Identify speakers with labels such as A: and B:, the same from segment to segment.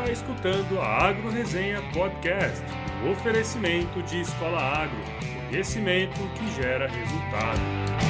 A: está escutando a Agro Resenha Podcast, o oferecimento de Escola Agro, conhecimento que gera resultado.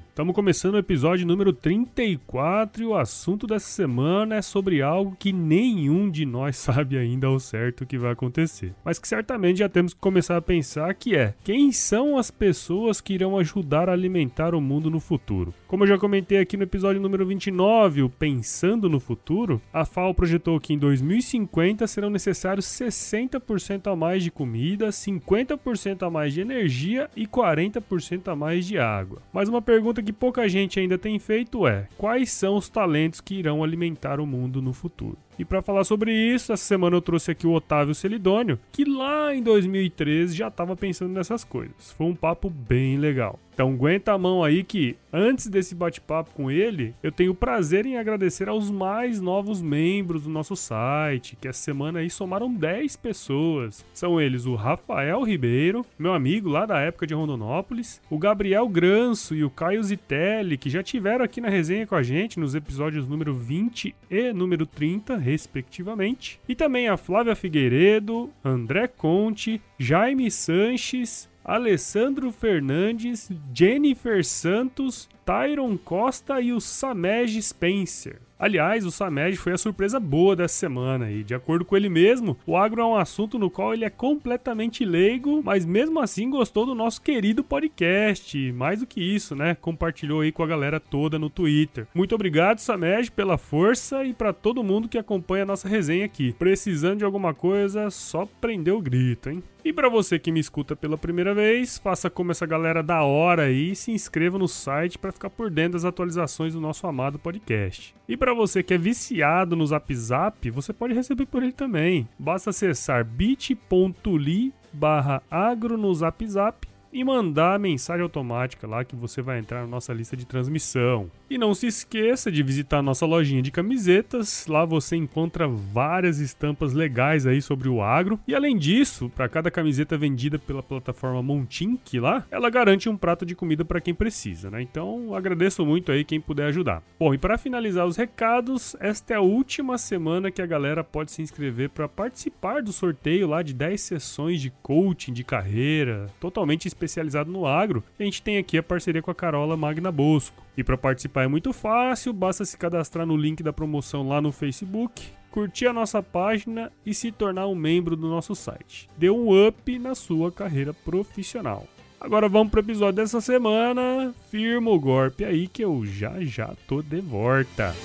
A: Estamos começando o episódio número 34 e o assunto dessa semana é sobre algo que nenhum de nós sabe ainda ao certo que vai acontecer. Mas que certamente já temos que começar a pensar que é quem são as pessoas que irão ajudar a alimentar o mundo no futuro. Como eu já comentei aqui no episódio número 29, o Pensando no Futuro, a FAO projetou que em 2050 serão necessários 60% a mais de comida, 50% a mais de energia e 40% a mais de água. Mas uma pergunta que pouca gente ainda tem feito é: quais são os talentos que irão alimentar o mundo no futuro? E para falar sobre isso, essa semana eu trouxe aqui o Otávio Celidônio, que lá em 2013 já estava pensando nessas coisas. Foi um papo bem legal. Então aguenta a mão aí que antes desse bate-papo com ele, eu tenho o prazer em agradecer aos mais novos membros do nosso site, que essa semana aí somaram 10 pessoas. São eles o Rafael Ribeiro, meu amigo lá da época de Rondonópolis, o Gabriel Granço e o Caio Zitelli, que já tiveram aqui na resenha com a gente nos episódios número 20 e número 30, respectivamente. E também a Flávia Figueiredo, André Conte, Jaime Sanches, Alessandro Fernandes, Jennifer Santos, Tyron Costa e o Samej Spencer. Aliás, o Samed foi a surpresa boa dessa semana e, de acordo com ele mesmo, o agro é um assunto no qual ele é completamente leigo, mas mesmo assim gostou do nosso querido podcast. Mais do que isso, né? Compartilhou aí com a galera toda no Twitter. Muito obrigado, Samed, pela força e para todo mundo que acompanha a nossa resenha aqui. Precisando de alguma coisa, só prender o grito, hein? E para você que me escuta pela primeira vez, faça como essa galera da hora aí e se inscreva no site para ficar por dentro das atualizações do nosso amado podcast. E para você que é viciado no Zap Zap, você pode receber por ele também. Basta acessar bit.ly barra agro no Zap Zap e mandar a mensagem automática lá que você vai entrar na nossa lista de transmissão. E não se esqueça de visitar nossa lojinha de camisetas, lá você encontra várias estampas legais aí sobre o agro. E além disso, para cada camiseta vendida pela plataforma Montink lá, ela garante um prato de comida para quem precisa, né? Então agradeço muito aí quem puder ajudar. Bom, e para finalizar os recados, esta é a última semana que a galera pode se inscrever para participar do sorteio lá de 10 sessões de coaching de carreira, totalmente especializado no agro. A gente tem aqui a parceria com a Carola Magna Bosco. E para participar é muito fácil, basta se cadastrar no link da promoção lá no Facebook, curtir a nossa página e se tornar um membro do nosso site. Dê um up na sua carreira profissional. Agora vamos pro episódio dessa semana. Firma o golpe aí que eu já já tô de volta.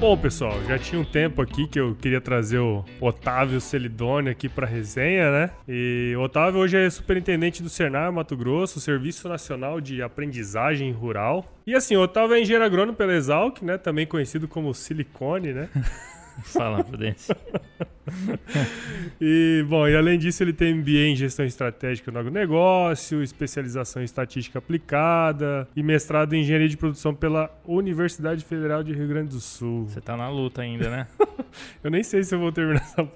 A: Bom, pessoal, já tinha um tempo aqui que eu queria trazer o Otávio Celidone aqui para resenha, né? E o Otávio hoje é superintendente do Senar Mato Grosso, Serviço Nacional de Aprendizagem Rural. E assim, o Otávio é engenheiro agrônomo pela Exalc, né? Também conhecido como Silicone, né?
B: Fala, Prudência.
A: e, bom, e além disso, ele tem MBA em Gestão Estratégica no Agronegócio, especialização em Estatística Aplicada e mestrado em Engenharia de Produção pela Universidade Federal de Rio Grande do Sul.
B: Você tá na luta ainda, né?
A: eu nem sei se eu vou terminar essa p...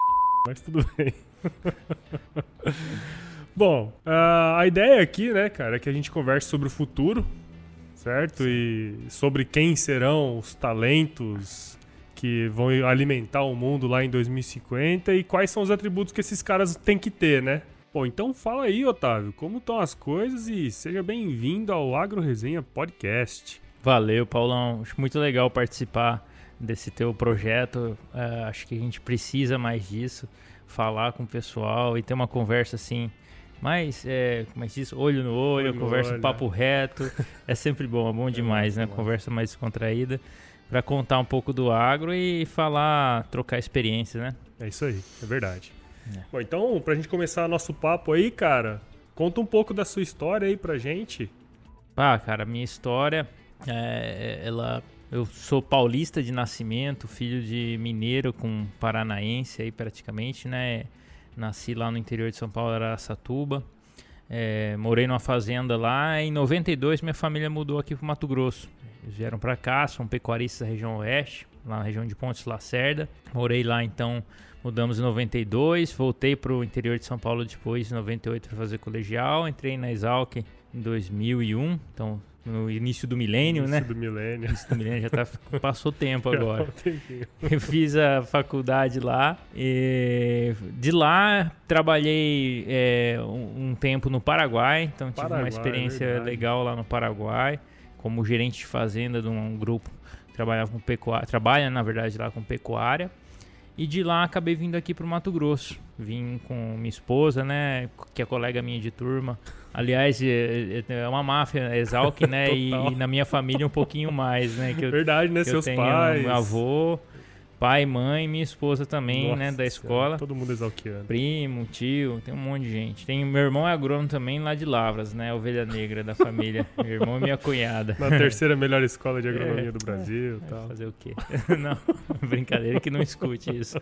A: mas tudo bem. Bom, a ideia aqui, né, cara, é que a gente converse sobre o futuro, certo? Sim. E sobre quem serão os talentos que vão alimentar o mundo lá em 2050 e quais são os atributos que esses caras têm que ter, né? Bom, então fala aí, Otávio, como estão as coisas e seja bem-vindo ao Agro Resenha Podcast.
B: Valeu, Paulão. Acho muito legal participar desse teu projeto. Uh, acho que a gente precisa mais disso, falar com o pessoal e ter uma conversa assim mais, é, como é que diz? Olho no olho, olho conversa olho. papo reto. É sempre bom, é bom demais, é né? Conversa mais descontraída para contar um pouco do agro e falar, trocar experiência, né?
A: É isso aí, é verdade. É. Bom, então, pra gente começar nosso papo aí, cara, Conta um pouco da sua história aí pra gente.
B: Ah, cara, minha história, é, ela, eu sou paulista de nascimento, filho de mineiro com paranaense aí praticamente, né? Nasci lá no interior de São Paulo, Araçatuba. É, morei numa fazenda lá. Em 92, minha família mudou aqui para Mato Grosso. Eles vieram para cá, são pecuaristas da região oeste, lá na região de Pontes Lacerda. Morei lá então, mudamos em 92. Voltei para o interior de São Paulo depois, em 98, para fazer colegial. Entrei na Exalc em 2001, então no início do milênio,
A: início
B: né?
A: do milênio.
B: Início do milênio já tá, passou tempo agora. Eu fiz a faculdade lá e de lá trabalhei é, um, um, tempo no Paraguai, então tive Paraguai, uma experiência verdade. legal lá no Paraguai como gerente de fazenda de um grupo trabalhava com pecuária, trabalha na verdade lá com pecuária. E de lá acabei vindo aqui para o Mato Grosso. Vim com minha esposa, né, que é colega minha de turma. Aliás, é, é, é uma máfia, Exalc, né? e, e, na minha família um pouquinho mais, né?
A: Que eu, Verdade, né? Seus pais.
B: Meu avô, pai, mãe, minha esposa também, Nossa, né, da escola.
A: Todo mundo exalquiano.
B: Primo, tio, tem um monte de gente. Tem meu irmão é agrônomo também lá de Lavras, né, ovelha negra da família. meu irmão e minha cunhada.
A: Na terceira melhor escola de agronomia é, do Brasil, é, tal.
B: Fazer o quê? não, brincadeira que não escute isso.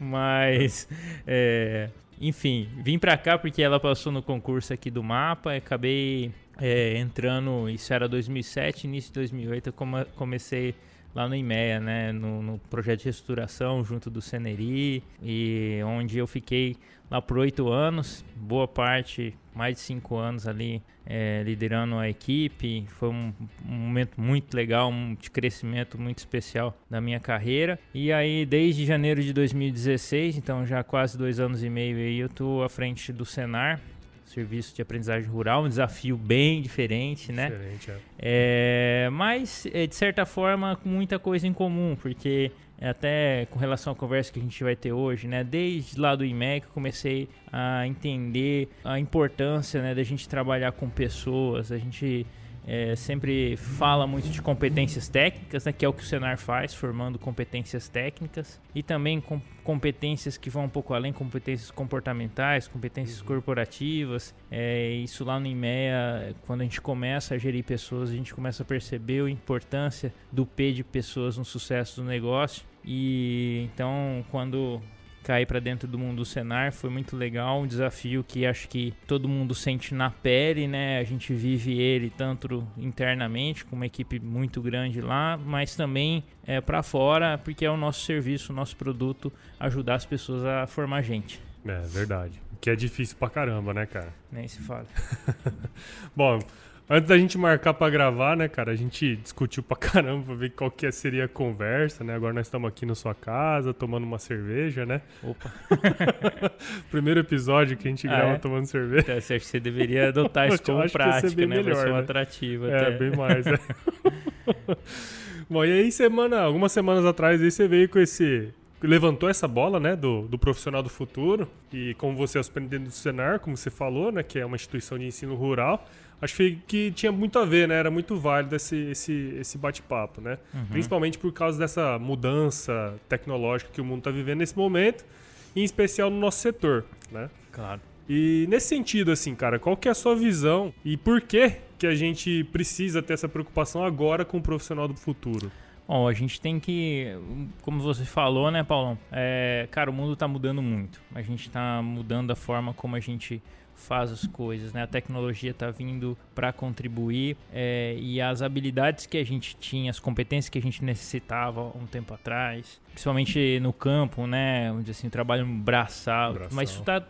B: Mas é, enfim, vim pra cá porque ela passou no concurso aqui do mapa, acabei é, entrando, isso era 2007, início de 2008, eu comecei lá no IMEA, né, no, no, projeto de restauração junto do Ceneri, e onde eu fiquei lá por oito anos, boa parte, mais de cinco anos ali é, liderando a equipe. Foi um, um, momento muito legal, um de crescimento muito especial da minha carreira. E aí, desde janeiro de 2016, então já quase dois anos e meio aí, eu estou à frente do Senar, serviço de aprendizagem rural, um desafio bem diferente, né? Diferente, é. é mas, é, de certa forma, com muita coisa em comum, porque até com relação à conversa que a gente vai ter hoje, né? Desde lá do IMEC eu comecei a entender a importância né, da gente trabalhar com pessoas, a gente é, sempre fala muito de competências técnicas, né, que é o que o Senar faz, formando competências técnicas, e também com competências que vão um pouco além, competências comportamentais, competências corporativas. É, isso lá no IMEA, quando a gente começa a gerir pessoas, a gente começa a perceber a importância do P de pessoas no sucesso do negócio. E então, quando cair para dentro do mundo do Senar foi muito legal, um desafio que acho que todo mundo sente na pele, né? A gente vive ele tanto internamente com uma equipe muito grande lá, mas também é para fora, porque é o nosso serviço, o nosso produto ajudar as pessoas a formar gente.
A: É verdade. Que é difícil pra caramba, né, cara?
B: Nem se fala.
A: Bom, Antes da gente marcar para gravar, né, cara, a gente discutiu pra caramba pra ver qual que seria a conversa, né? Agora nós estamos aqui na sua casa, tomando uma cerveja, né?
B: Opa!
A: Primeiro episódio que a gente ah, grava é? tomando cerveja.
B: Então, você acha que você deveria adotar isso como prática, né? Melhor, pra ser um atrativo
A: É, até. bem mais, né? Bom, e aí semana, algumas semanas atrás aí você veio com esse levantou essa bola, né, do, do profissional do futuro e como você é aprendendo do Senar, como você falou, né, que é uma instituição de ensino rural, acho que, que tinha muito a ver, né? Era muito válido esse, esse, esse bate-papo, né? Uhum. Principalmente por causa dessa mudança tecnológica que o mundo está vivendo nesse momento, em especial no nosso setor, né?
B: Claro.
A: E nesse sentido, assim, cara, qual que é a sua visão e por que que a gente precisa ter essa preocupação agora com o profissional do futuro?
B: Bom, a gente tem que, como você falou, né, Paulão? É, cara, o mundo está mudando muito. A gente está mudando a forma como a gente faz as coisas, né? A tecnologia está vindo para contribuir é, e as habilidades que a gente tinha, as competências que a gente necessitava um tempo atrás, principalmente no campo, né? Onde assim, o trabalho braçal, braçal. mas isso está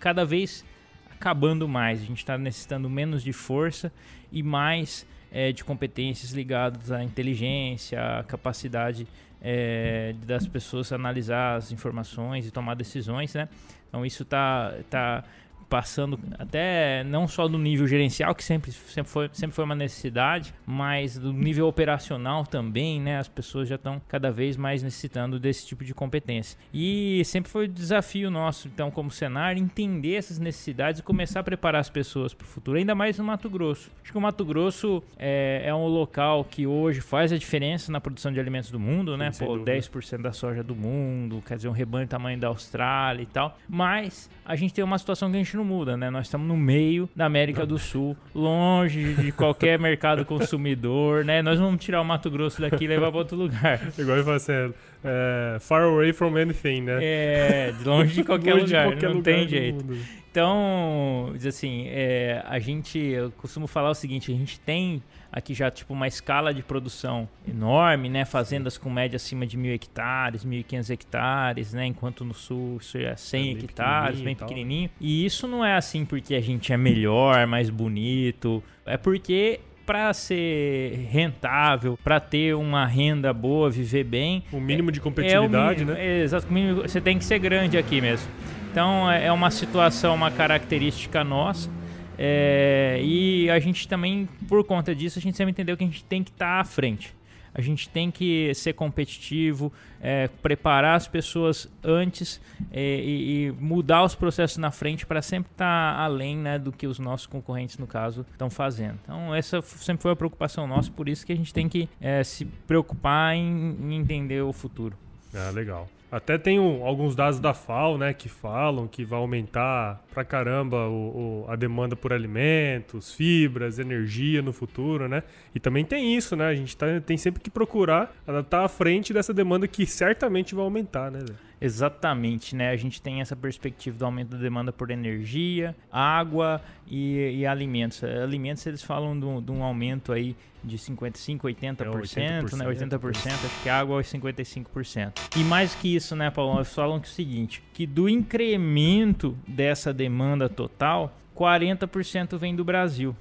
B: cada vez acabando mais. A gente está necessitando menos de força e mais é, de competências ligadas à inteligência, à capacidade é, das pessoas analisar as informações e tomar decisões, né? Então isso está tá passando até não só do nível gerencial, que sempre, sempre, foi, sempre foi uma necessidade, mas do nível operacional também, né? As pessoas já estão cada vez mais necessitando desse tipo de competência. E sempre foi o desafio nosso, então, como cenário, entender essas necessidades e começar a preparar as pessoas para o futuro, ainda mais no Mato Grosso. Acho que o Mato Grosso é, é um local que hoje faz a diferença na produção de alimentos do mundo, né? Pô, 10% da soja do mundo, quer dizer, um rebanho tamanho da Austrália e tal. Mas a gente tem uma situação que a gente não muda, né? Nós estamos no meio da América do Sul, longe de qualquer mercado consumidor, né? Nós vamos tirar o Mato Grosso daqui e levar para outro lugar.
A: Igual fala assim, é, far away from anything, né?
B: É, longe de qualquer longe lugar, de qualquer não lugar tem jeito. Mundo. Então, diz assim, é, a gente, eu costumo falar o seguinte, a gente tem aqui já tipo uma escala de produção enorme, né? Fazendas com média acima de mil hectares, mil e quinhentos hectares, né? Enquanto no sul isso é 100 é bem hectares, bem pequenininho. E isso não é assim porque a gente é melhor, mais bonito. É porque para ser rentável, para ter uma renda boa, viver bem.
A: O mínimo de competitividade,
B: é o
A: mínimo,
B: né? exato, você tem que ser grande aqui mesmo. Então é, é uma situação, uma característica nossa. É, e a gente também, por conta disso, a gente sempre entendeu que a gente tem que estar tá à frente. A gente tem que ser competitivo, é, preparar as pessoas antes é, e, e, mudar os processos na frente para sempre estar tá além né, do que os nossos concorrentes, no caso, estão fazendo. Então, essa sempre foi a preocupação nossa, por isso que a gente tem que é, se preocupar em, em entender o futuro.
A: Ah, legal. Até tem um, alguns dados da FAO, né, que falam que vai aumentar pra caramba o, o, a demanda por alimentos, fibras, energia no futuro, né? E também tem isso, né? A gente tá, tem sempre que procurar estar tá à frente dessa demanda que certamente vai aumentar, né?
B: Exatamente, né? A gente tem essa perspectiva do aumento da demanda por energia, água e, e alimentos. Alimentos eles falam de um aumento aí de 55%, 80%, é 80% né? 80%, acho que água é 55%. E mais que isso, né, Paulo? Eles falam que é o seguinte, que do incremento dessa demanda total, 40% vem do Brasil.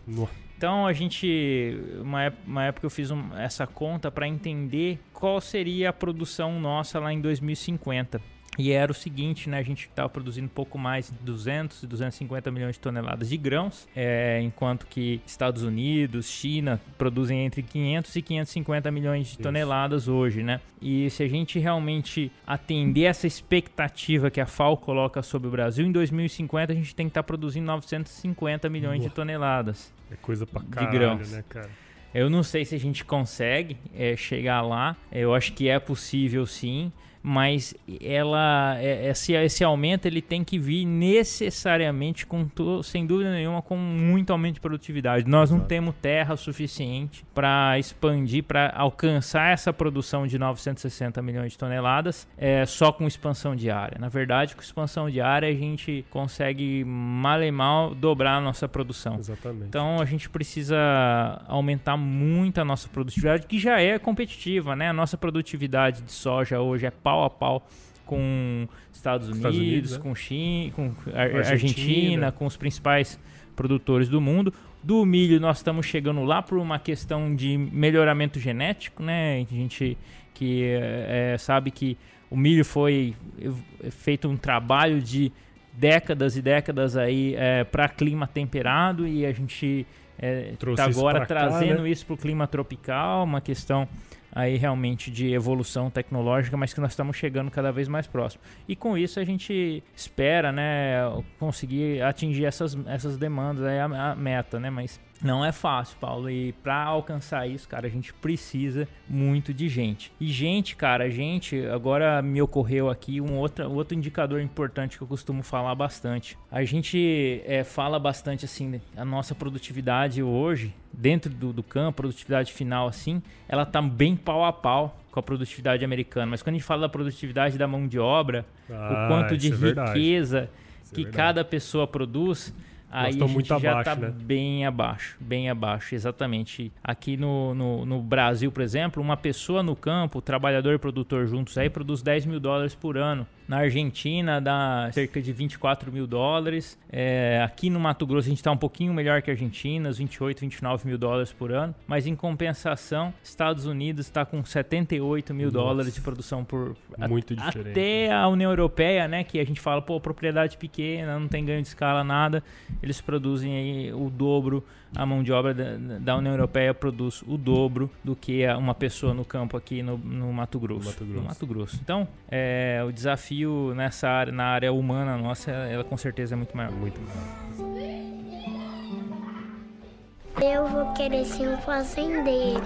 B: Então a gente, uma, uma época eu fiz um, essa conta para entender qual seria a produção nossa lá em 2050. E era o seguinte, né? A gente estava produzindo pouco mais de 200 e 250 milhões de toneladas de grãos, é, enquanto que Estados Unidos, China produzem entre 500 e 550 milhões de Isso. toneladas hoje, né? E se a gente realmente atender essa expectativa que a FAO coloca sobre o Brasil, em 2050 a gente tem que estar tá produzindo 950 milhões Boa. de toneladas.
A: É coisa pra caralho, de grãos. né, cara?
B: Eu não sei se a gente consegue é, chegar lá. Eu acho que é possível sim mas ela é, esse, esse aumento ele tem que vir necessariamente com sem dúvida nenhuma com muito aumento de produtividade. Nós não Exato. temos terra suficiente para expandir, para alcançar essa produção de 960 milhões de toneladas é, só com expansão diária. Na verdade, com expansão diária a gente consegue mal e mal dobrar a nossa produção.
A: Exatamente.
B: Então a gente precisa aumentar muito a nossa produtividade, que já é competitiva, né? A nossa produtividade de soja hoje é pau pau a pau com Estados Unidos, Estados Unidos né? com China, com Argentina, Argentina, com os principais produtores do mundo. Do milho nós estamos chegando lá por uma questão de melhoramento genético, né? A gente que é, sabe que o milho foi feito um trabalho de décadas e décadas aí é, para clima temperado e a gente está é, agora trazendo cá, né? isso para o clima tropical, uma questão aí realmente de evolução tecnológica, mas que nós estamos chegando cada vez mais próximo. E com isso a gente espera, né, conseguir atingir essas, essas demandas, aí a, a meta, né, mas não é fácil, Paulo, e para alcançar isso, cara, a gente precisa muito de gente. E gente, cara, gente, agora me ocorreu aqui um outro, outro indicador importante que eu costumo falar bastante. A gente é, fala bastante assim, a nossa produtividade hoje, dentro do, do campo, produtividade final assim, ela tá bem pau a pau com a produtividade americana. Mas quando a gente fala da produtividade da mão de obra, ah, o quanto de é riqueza é que cada pessoa produz, Aí a gente já está né? bem abaixo, bem abaixo, exatamente. Aqui no, no, no, Brasil, por exemplo, uma pessoa no campo, trabalhador e produtor juntos aí, produz 10 mil dólares por ano. Na Argentina dá cerca de 24 mil dólares. É, aqui no Mato Grosso a gente está um pouquinho melhor que a Argentina, 28, 29 mil dólares por ano. Mas em compensação, Estados Unidos está com 78 mil Nossa. dólares de produção por
A: Muito a, diferente.
B: Até a União Europeia, né? Que a gente fala, pô, propriedade pequena, não tem ganho de escala, nada. Eles produzem aí o dobro a mão de obra da, da, União Europeia produz o dobro do que uma pessoa no campo aqui no, no Mato Grosso. No Mato Grosso. No Mato Grosso. Então, é, o desafio nessa área, na área humana nossa, ela com certeza é muito maior.
A: Muito maior.
C: Eu vou querer ser um fazendeiro.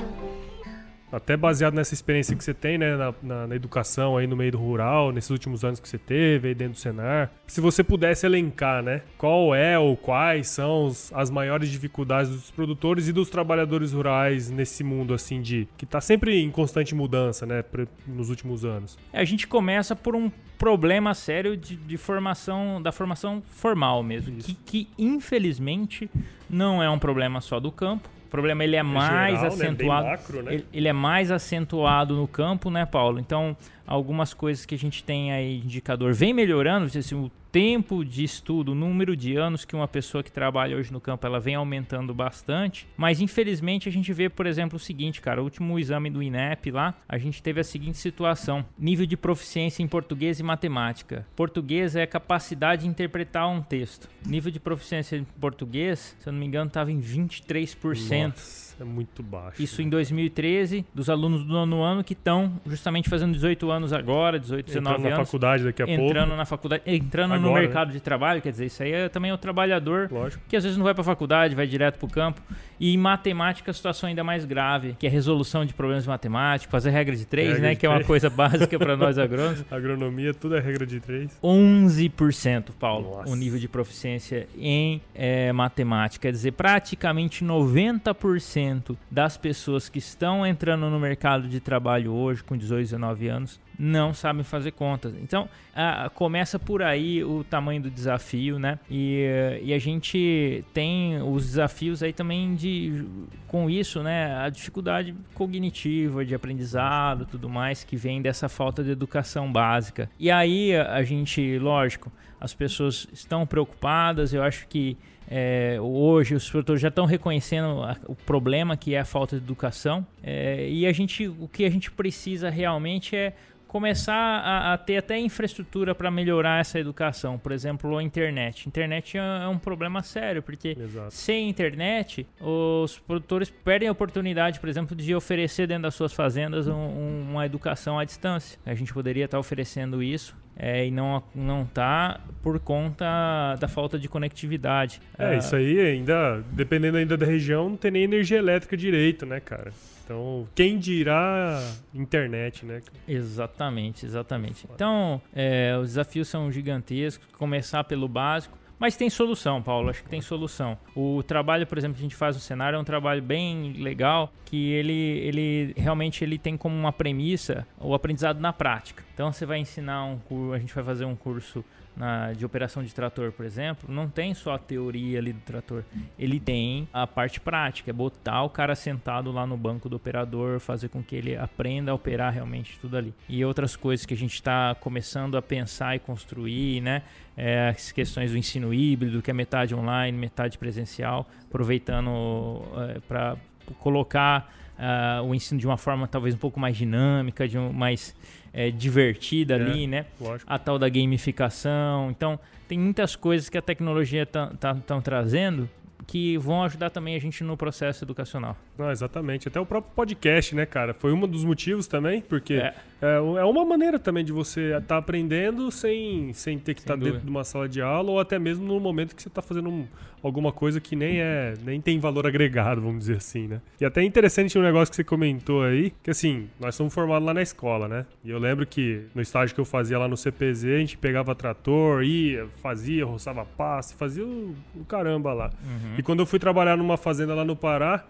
A: Até baseado nessa experiência que você tem, né, na, na, na, educação aí no meio do rural, nesses últimos anos que você teve aí dentro do Senar, se você pudesse elencar, né, qual é ou quais são os, as maiores dificuldades dos produtores e dos trabalhadores rurais nesse mundo, assim, de que está sempre em constante mudança, né, nos últimos anos?
B: A gente começa por um problema sério de, de formação, da formação formal mesmo, que, que infelizmente não é um problema só do campo, problema ele é, é mais geral, né? acentuado. Né? Macro, né? ele, ele, é mais acentuado no campo, né, Paulo? Então, algumas coisas que a gente tem aí indicador vem melhorando, assim, o tempo de estudo, o número de anos que uma pessoa que trabalha hoje no campo, ela vem aumentando bastante, mas infelizmente a gente vê, por exemplo, o seguinte, cara, o último exame do INEP lá, a gente teve a seguinte situação: nível de proficiência em português e matemática. Português é a capacidade de interpretar um texto. Nível de proficiência em português, se eu não me engano, estava em 23%.
A: Nossa. É muito baixo.
B: Isso né? em 2013, dos alunos do nono ano que estão justamente fazendo 18 anos agora, 18, 19
A: entrando
B: anos. Entrando
A: na faculdade daqui a
B: entrando
A: pouco.
B: Entrando na faculdade, entrando no né? mercado né? de trabalho, quer dizer, isso aí é, também é o trabalhador
A: Lógico.
B: que às vezes não vai para a faculdade, vai direto para o campo. E em matemática a situação ainda mais grave, que é a resolução de problemas de matemática, fazer regra de três, regra né, de que 3. é uma coisa básica para nós agrônomos.
A: Agronomia, tudo é regra de três.
B: 11%, Paulo, Nossa. o nível de proficiência em é, matemática. Quer dizer, praticamente 90% das pessoas que estão entrando no mercado de trabalho hoje, com 18, 19 anos, não sabem fazer contas. Então, a, começa por aí o tamanho do desafio, né? E, e, a gente tem os desafios aí também de, com isso, né? A dificuldade cognitiva, de aprendizado, tudo mais, que vem dessa falta de educação básica. E aí a, gente, lógico, as pessoas estão preocupadas, eu acho que é, hoje os produtores já estão reconhecendo a, o problema que é a falta de educação é, e a gente, o que a gente precisa realmente é começar a, a ter até infraestrutura para melhorar essa educação. Por exemplo, a internet. Internet é, é um problema sério, porque Exato. sem internet, os produtores perdem a oportunidade, por exemplo, de oferecer dentro das suas fazendas um, um, uma educação à distância. A gente poderia estar oferecendo isso é, e não não tá por conta da falta de conectividade.
A: É, isso aí ainda, dependendo ainda da região, não tem nem energia elétrica direito, né, cara? Então, quem dirá internet, né?
B: Exatamente, exatamente. Então, é, os desafios são gigantescos. Começar pelo básico. Mas tem solução, Paulo, acho que tem solução. O trabalho, por exemplo, que a gente faz no cenário é um trabalho bem legal, que ele, ele realmente ele tem como uma premissa o aprendizado na prática. Então você vai ensinar um curso, a gente vai fazer um curso na, de operação de trator, por exemplo, não tem só a teoria ali do trator. Ele tem a parte prática, é botar o cara sentado lá no banco do operador, fazer com que ele aprenda a operar realmente tudo ali. E outras coisas que a gente está começando a pensar e construir, né? É, as questões do ensino híbrido, que é metade online, metade presencial, aproveitando é, para colocar uh, o ensino de uma forma talvez um pouco mais dinâmica, de um, mais é, divertida é, ali, né? Lógico. A tal da gamificação. Então, tem muitas coisas que a tecnologia estão tá, tá, trazendo que vão ajudar também a gente no processo educacional.
A: Não, exatamente. Até o próprio podcast, né, cara? Foi um dos motivos também, porque é, é, é uma maneira também de você estar tá aprendendo sem, sem ter que estar tá dentro de uma sala de aula ou até mesmo no momento que você está fazendo um, alguma coisa que nem é nem tem valor agregado, vamos dizer assim, né? E até interessante um negócio que você comentou aí, que assim, nós somos formados lá na escola, né? E eu lembro que no estágio que eu fazia lá no CPZ, a gente pegava trator, ia, fazia, roçava passe, fazia o, o caramba lá. Uhum. E quando eu fui trabalhar numa fazenda lá no Pará,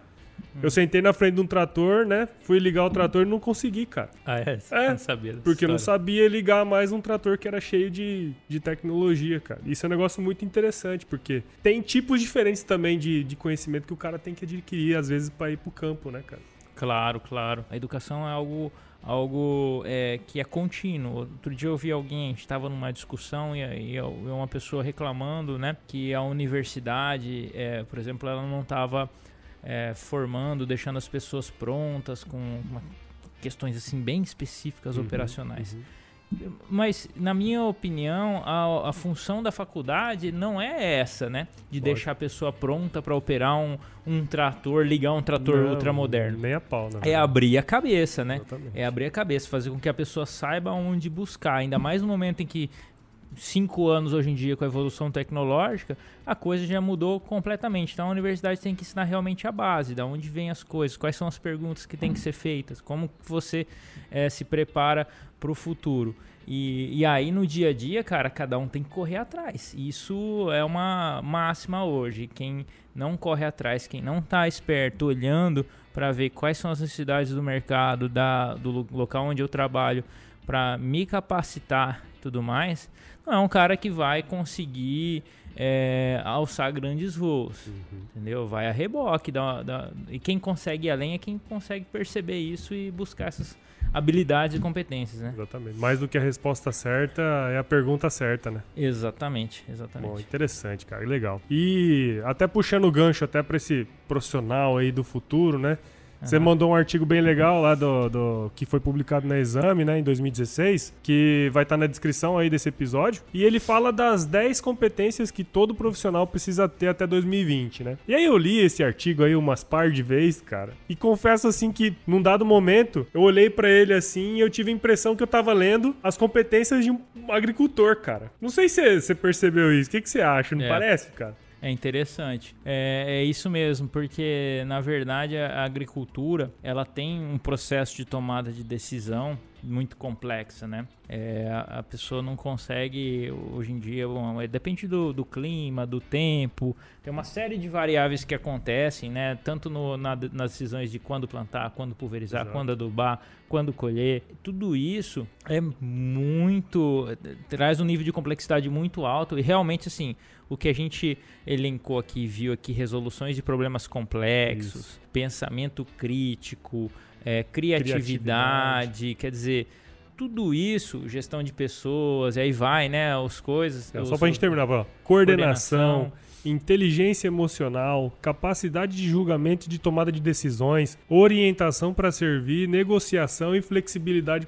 A: eu sentei na frente de um trator, né? Fui ligar o trator e não consegui, cara.
B: Ah, é? é não sabia.
A: Porque história. eu não sabia ligar mais um trator que era cheio de, de tecnologia, cara. Isso é um negócio muito interessante, porque tem tipos diferentes também de, de conhecimento que o cara tem que adquirir, às vezes, para ir pro campo, né, cara?
B: Claro, claro. A educação é algo algo é, que é contínuo. Outro dia eu vi alguém, estava numa discussão e, e, uma pessoa reclamando, né, que a universidade, é, por exemplo, ela não estava é, formando, deixando as pessoas prontas com uma, questões assim bem específicas uhum, operacionais. Uhum. Mas, na minha opinião, a, a, função da faculdade não é essa, né? De Pode. deixar a pessoa pronta para operar um, um trator, ligar um trator não, ultramoderno.
A: Nem a pau,
B: né? É abrir a cabeça, né? Exatamente. É abrir a cabeça, fazer com que a pessoa saiba onde buscar. Ainda mais no momento em que cinco anos hoje em dia com a evolução tecnológica, a coisa já mudou completamente. Então a universidade tem que ensinar realmente a base, da onde vêm as coisas, quais são as perguntas que têm que ser feitas, como você é, se prepara para o futuro. E, e aí no dia a dia, cara, cada um tem que correr atrás. Isso é uma máxima hoje. Quem não corre atrás, quem não está esperto, olhando para ver quais são as necessidades do mercado, da, do local onde eu trabalho, para me capacitar tudo mais, não é um cara que vai conseguir é, alçar grandes voos, uhum. entendeu? Vai a reboque. Da, da, e quem consegue ir além é quem consegue perceber isso e buscar essas habilidades e competências, né?
A: Exatamente. Mais do que a resposta certa é a pergunta certa, né?
B: Exatamente, exatamente.
A: Bom, interessante, cara, legal. E até puxando o gancho até para esse profissional aí do futuro, né? Você uhum. mandou um artigo bem legal lá do, do, que foi publicado na Exame, né, em 2016, que vai estar tá na descrição aí desse episódio. E ele fala das 10 competências que todo profissional precisa ter até 2020, né? E aí eu li esse artigo aí umas par de vezes, cara. E confesso assim que num dado momento eu olhei para ele assim e eu tive a impressão que eu tava lendo as competências de um agricultor, cara. Não sei se você percebeu isso. O que, que você acha? Não é. parece, cara?
B: É interessante. É, é, isso mesmo, porque na verdade a agricultura ela tem um processo de tomada de decisão muito complexa, né? É, a, pessoa não consegue, hoje em dia, bom, é, depende do, do, clima, do tempo, tem uma série de variáveis que acontecem, né? Tanto no, na, nas decisões de quando plantar, quando pulverizar, Exato. quando adubar, quando colher. Tudo isso é muito. traz um nível de complexidade muito alto e realmente, assim, o que a gente elencou aqui, viu aqui, resoluções de problemas complexos, Isso. pensamento crítico, é, criatividade, criatividade, quer dizer, tudo isso, gestão de pessoas, e aí vai, né, as coisas.
A: É, só para a gente terminar, coordenação, coordenação inteligência emocional, capacidade de julgamento e de tomada de decisões, orientação para servir, negociação e flexibilidade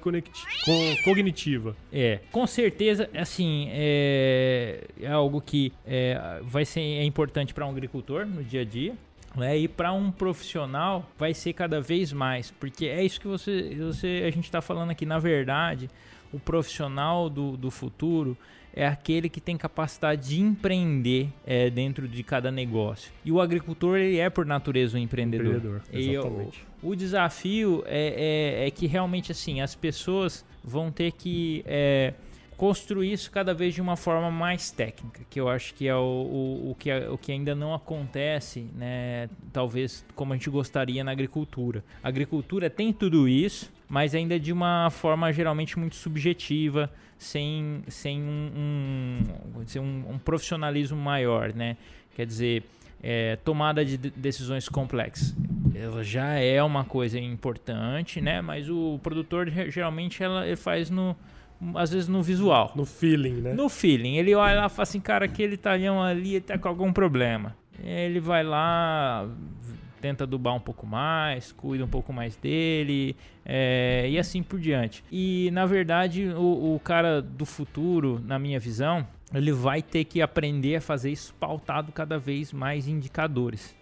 A: cognitiva.
B: É, com certeza, assim, é, é algo que é, vai ser é importante para um agricultor no dia a dia. Né? E para um profissional vai ser cada vez mais, porque é isso que você, você a gente está falando aqui. Na verdade, o profissional do, do futuro é aquele que tem capacidade de empreender é, dentro de cada negócio. E o agricultor ele é por natureza um empreendedor. empreendedor exatamente. O, o, desafio é, é, é, que realmente assim as pessoas vão ter que é, construir isso cada vez de uma forma mais técnica, que eu acho que é o, o, o, que, o que ainda não acontece, né? Talvez como a gente gostaria na agricultura. A agricultura tem tudo isso, mas ainda de uma forma geralmente muito subjetiva sem, sem um, um, um, um profissionalismo maior, né? Quer dizer, é, tomada de decisões complexas. Ela já é uma coisa importante, né? Mas o produtor geralmente ela, ele faz no às vezes no visual.
A: No feeling, né?
B: No feeling. Ele olha lá e fala assim, cara, aquele talhão ali tá com algum problema. Ele vai lá, tenta adubar um pouco mais, cuida um pouco mais dele é, e assim por diante. E na verdade, o, o cara do futuro, na minha visão, ele vai ter que aprender a fazer isso pautado cada vez mais indicadores.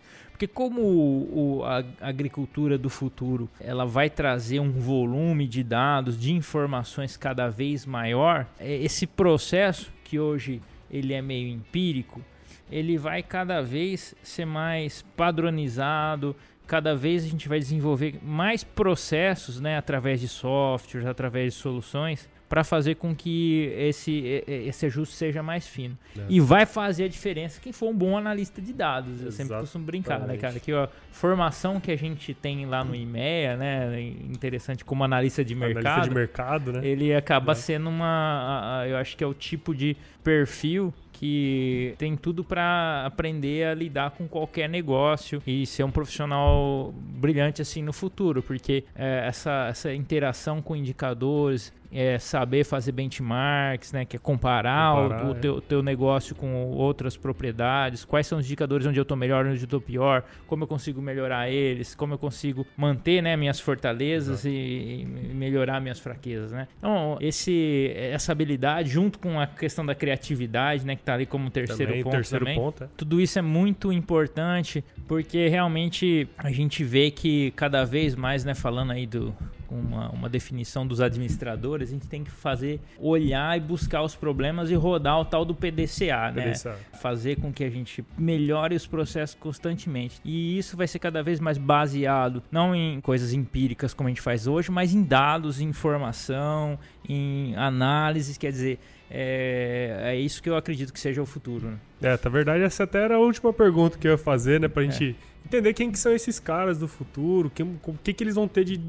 B: Porque como o, o, a agricultura do futuro ela vai trazer um volume de dados, de informações cada vez maior, é, esse processo que hoje ele é meio empírico, ele vai cada vez ser mais padronizado, cada vez a gente vai desenvolver mais processos, né, através de softwares, através de soluções, para fazer com que esse, esse ajuste seja mais fino. É. E vai fazer a diferença quem for um bom analista de dados. Eu Exatamente. sempre costumo brincar, né, cara? Que a formação que a gente tem lá no IMEA, né? Interessante como analista de mercado. Analista
A: de mercado, né?
B: Ele acaba é. sendo uma. Eu acho que é o tipo de perfil que tem tudo para aprender a lidar com qualquer negócio e ser um profissional brilhante assim no futuro, porque é, essa, essa interação com indicadores, é saber fazer benchmarks, né, que é comparar, comparar o, o é. teu, teu, negócio com outras propriedades, quais são os indicadores onde eu estou melhor, onde eu estou pior, como eu consigo melhorar eles, como eu consigo manter, né, minhas fortalezas e, e, melhorar minhas fraquezas, né? Então, esse, essa habilidade junto com a questão da criatividade, né, que está ali como terceiro também, ponto terceiro também, ponto, é. tudo isso é muito importante porque realmente a gente vê que cada vez mais, né, falando aí do uma, uma definição dos administradores, a gente tem que fazer, olhar e buscar os problemas e rodar o tal do PDCA, né? PDCA. Fazer com que a gente melhore os processos constantemente. E isso vai ser cada vez mais baseado, não em coisas empíricas como a gente faz hoje, mas em dados, em informação, em análises, quer dizer, é, é isso que eu acredito que seja o futuro. Né?
A: É, na verdade, essa até era a última pergunta que eu ia fazer, né? Pra gente é. entender quem que são esses caras do futuro, o que, que eles vão ter de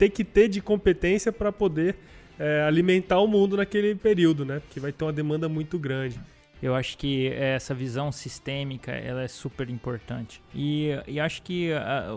A: ter que ter de competência para poder é, alimentar o mundo naquele período, né? Porque vai ter uma demanda muito grande.
B: Eu acho que essa visão sistêmica ela é super importante. E, e acho que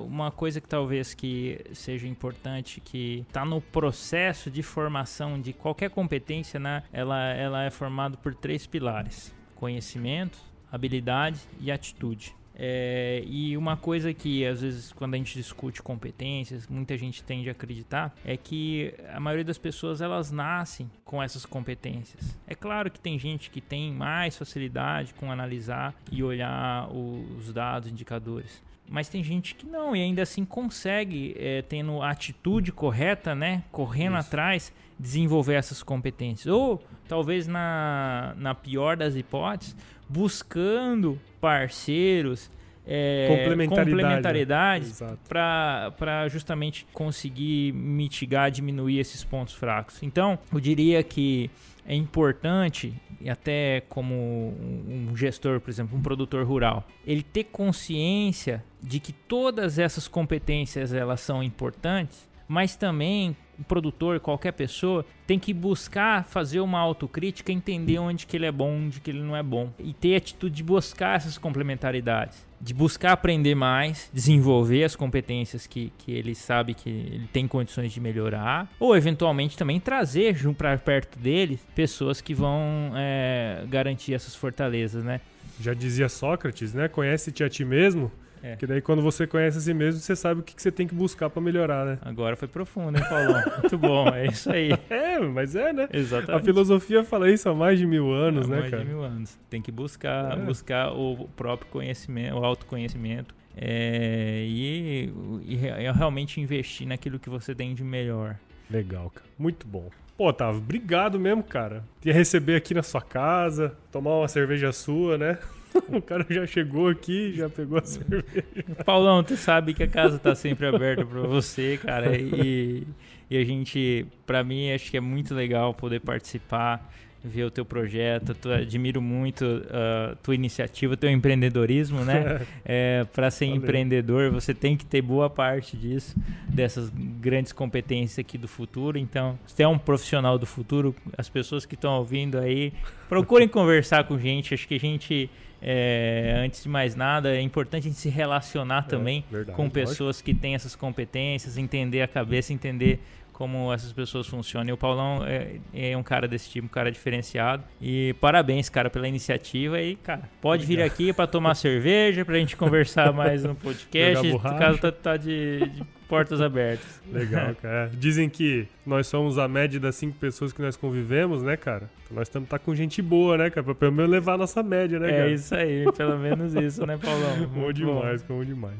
B: uma coisa que talvez que seja importante, que está no processo de formação de qualquer competência, né? ela, ela é formada por três pilares: conhecimento, habilidade e atitude. É, e uma coisa que às vezes quando a gente discute competências, muita gente tende a acreditar é que a maioria das pessoas elas nascem com essas competências. É claro que tem gente que tem mais facilidade com analisar e olhar os dados, indicadores. Mas tem gente que não, e ainda assim consegue, é, tendo a atitude correta, né? Correndo Isso. atrás, desenvolver essas competências. Ou talvez na, na pior das hipóteses, buscando parceiros, é, complementaridade, complementaridade para justamente conseguir mitigar, diminuir esses pontos fracos. Então, eu diria que é importante, e até como um gestor, por exemplo, um produtor rural, ele ter consciência de que todas essas competências elas são importantes, mas também o produtor, qualquer pessoa, tem que buscar fazer uma autocrítica, entender onde que ele é bom, onde que ele não é bom e ter a atitude de buscar essas complementaridades, de buscar aprender mais, desenvolver as competências que, que ele sabe que ele tem condições de melhorar, ou eventualmente também trazer para perto dele pessoas que vão é, garantir essas fortalezas, né?
A: Já dizia Sócrates, né? Conhece-te a ti mesmo é. Que daí quando você conhece a si mesmo, você sabe o que, que você tem que buscar para melhorar, né?
B: Agora foi profundo, hein, Paulão? Muito bom, é isso aí.
A: É, mas é, né?
B: Exatamente.
A: A filosofia fala isso há mais de mil anos, há
B: né,
A: mais
B: cara? Mais de mil anos. Tem que buscar, é. buscar o próprio conhecimento, o autoconhecimento. É, e, e, e realmente investir naquilo que você tem de melhor.
A: Legal, cara. Muito bom. Pô, Otávio, obrigado mesmo, cara. Ia receber aqui na sua casa, tomar uma cerveja sua, né? o cara já chegou aqui, já pegou a cerveja.
B: Paulão, tu sabe que a casa tá sempre aberta para você, cara. E, e a gente, para mim, acho que é muito legal poder participar, ver o teu projeto. Tu admiro muito a uh, tua iniciativa, teu empreendedorismo, né? é, para ser Valeu. empreendedor, você tem que ter boa parte disso, dessas grandes competências aqui do futuro. Então, você é um profissional do futuro, as pessoas que estão ouvindo aí, procurem conversar com gente. Acho que a gente é, antes de mais nada, é importante a gente se relacionar é, também verdade, com pessoas lógico. que têm essas competências, entender a cabeça, entender como essas pessoas funcionam. E o Paulão é, é, um cara desse tipo, um cara diferenciado. E parabéns, cara, pela iniciativa. E, cara, pode vir aqui para tomar cerveja, para a gente conversar mais no podcast. O caso tá, tá de, de portas abertas.
A: Legal, cara. Dizem que nós somos a média das cinco pessoas que nós convivemos, né, cara? Então nós estamos tá com gente boa, né, cara? Pra pelo menos levar a nossa média, né, é
B: cara? É isso aí, pelo menos isso, né, Paulão?
A: bom demais, bom, bom demais.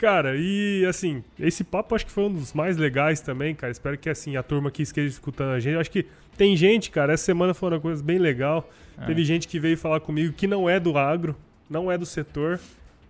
A: Cara, e assim, esse papo acho que foi um dos mais legais também, cara. Espero que assim, a turma que esteja escutando a gente. Acho que tem gente, cara, essa semana foi uma coisa bem legal. Ah. Teve gente que veio falar comigo que não é do agro, não é do setor,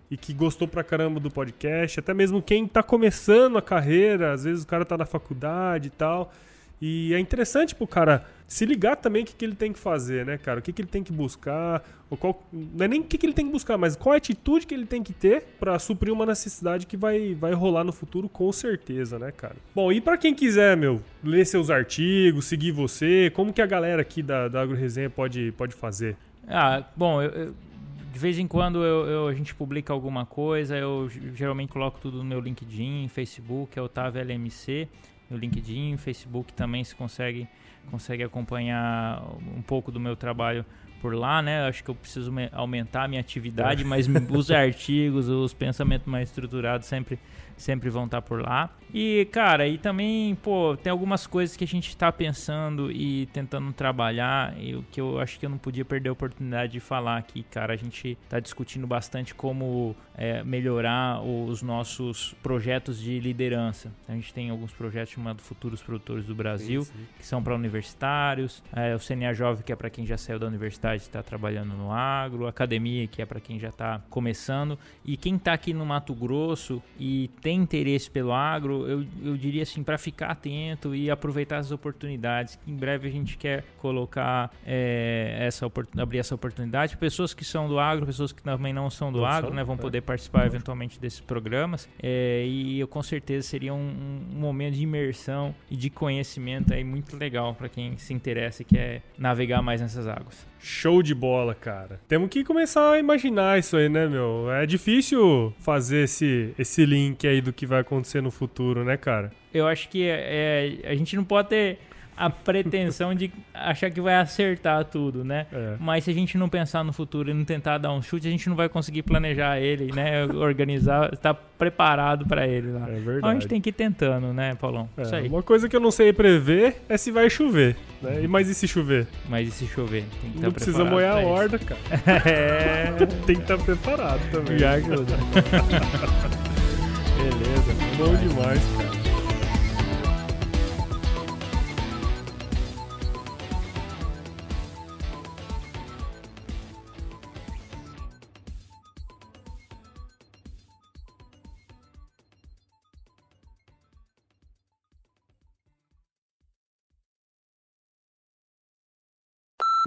A: e que gostou pra caramba do podcast, até mesmo quem tá começando a carreira, às vezes o cara tá na faculdade e tal. E é interessante pro cara se ligar também o que, que ele tem que fazer, né, cara? O que, que ele tem que buscar, ou qual, não é nem o que, que ele tem que buscar, mas qual a atitude que ele tem que ter para suprir uma necessidade que vai, vai rolar no futuro, com certeza, né, cara? Bom, e para quem quiser, meu, ler seus artigos, seguir você, como que a galera aqui da, da Agro Resenha pode, pode fazer?
B: Ah, bom, eu, eu de vez em quando eu, eu, a gente publica alguma coisa, eu geralmente coloco tudo no meu LinkedIn, Facebook, é Otávio LMC, no LinkedIn, Facebook também se consegue consegue acompanhar um pouco do meu trabalho por lá, né? Acho que eu preciso aumentar a minha atividade, é. mas os artigos, os pensamentos mais estruturados sempre sempre vão estar por lá. E, cara, e também, pô, tem algumas coisas que a gente está pensando e tentando trabalhar, e o que eu acho que eu não podia perder a oportunidade de falar aqui, cara. A gente está discutindo bastante como é, melhorar os nossos projetos de liderança. A gente tem alguns projetos chamados Futuros Produtores do Brasil, sim, sim. que são para universitários, é, o CNA Jovem, que é para quem já saiu da universidade e está trabalhando no agro, Academia, que é para quem já está começando, e quem está aqui no Mato Grosso e tem interesse pelo agro, eu, eu diria assim, para ficar atento e aproveitar as oportunidades. Em breve a gente quer colocar é, essa abrir essa oportunidade. Pessoas que são do agro, pessoas que também não são do não agro, são, né, vão é. poder participar eventualmente desses programas. É, e eu com certeza seria um, um, momento de imersão e de conhecimento aí muito legal para quem se interessa e quer navegar mais nessas águas.
A: Show de bola, cara. Temos que começar a imaginar isso aí, né, meu? É difícil fazer esse, esse link aí do que vai acontecer no futuro, né, cara?
B: Eu acho que é, a gente não pode ter a pretensão de achar que vai acertar tudo, né? É. Mas se a gente não pensar no futuro e não tentar dar um chute, a gente não vai conseguir planejar ele, né? Organizar, estar preparado para ele lá. É verdade. Então a gente tem que ir tentando, né, Paulão?
A: É, Isso aí. Uma coisa que eu não sei prever é se vai chover, né? E mais e se chover?
B: Mas e se chover?
A: Tem que não precisa molhar a horda, cara. é. Tem que estar preparado também.
B: Já ajuda.
A: Beleza, bom demais, cara.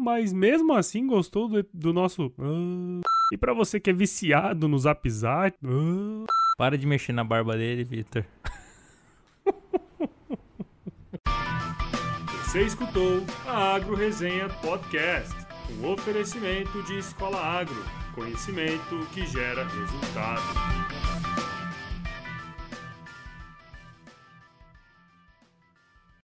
A: Mas mesmo assim gostou do, do nosso. Uh, e para você que é viciado no Zap Zap. Uh,
B: para de mexer na barba dele, Victor.
A: Você escutou a Agro Resenha Podcast, um oferecimento de Escola Agro, conhecimento que gera resultado.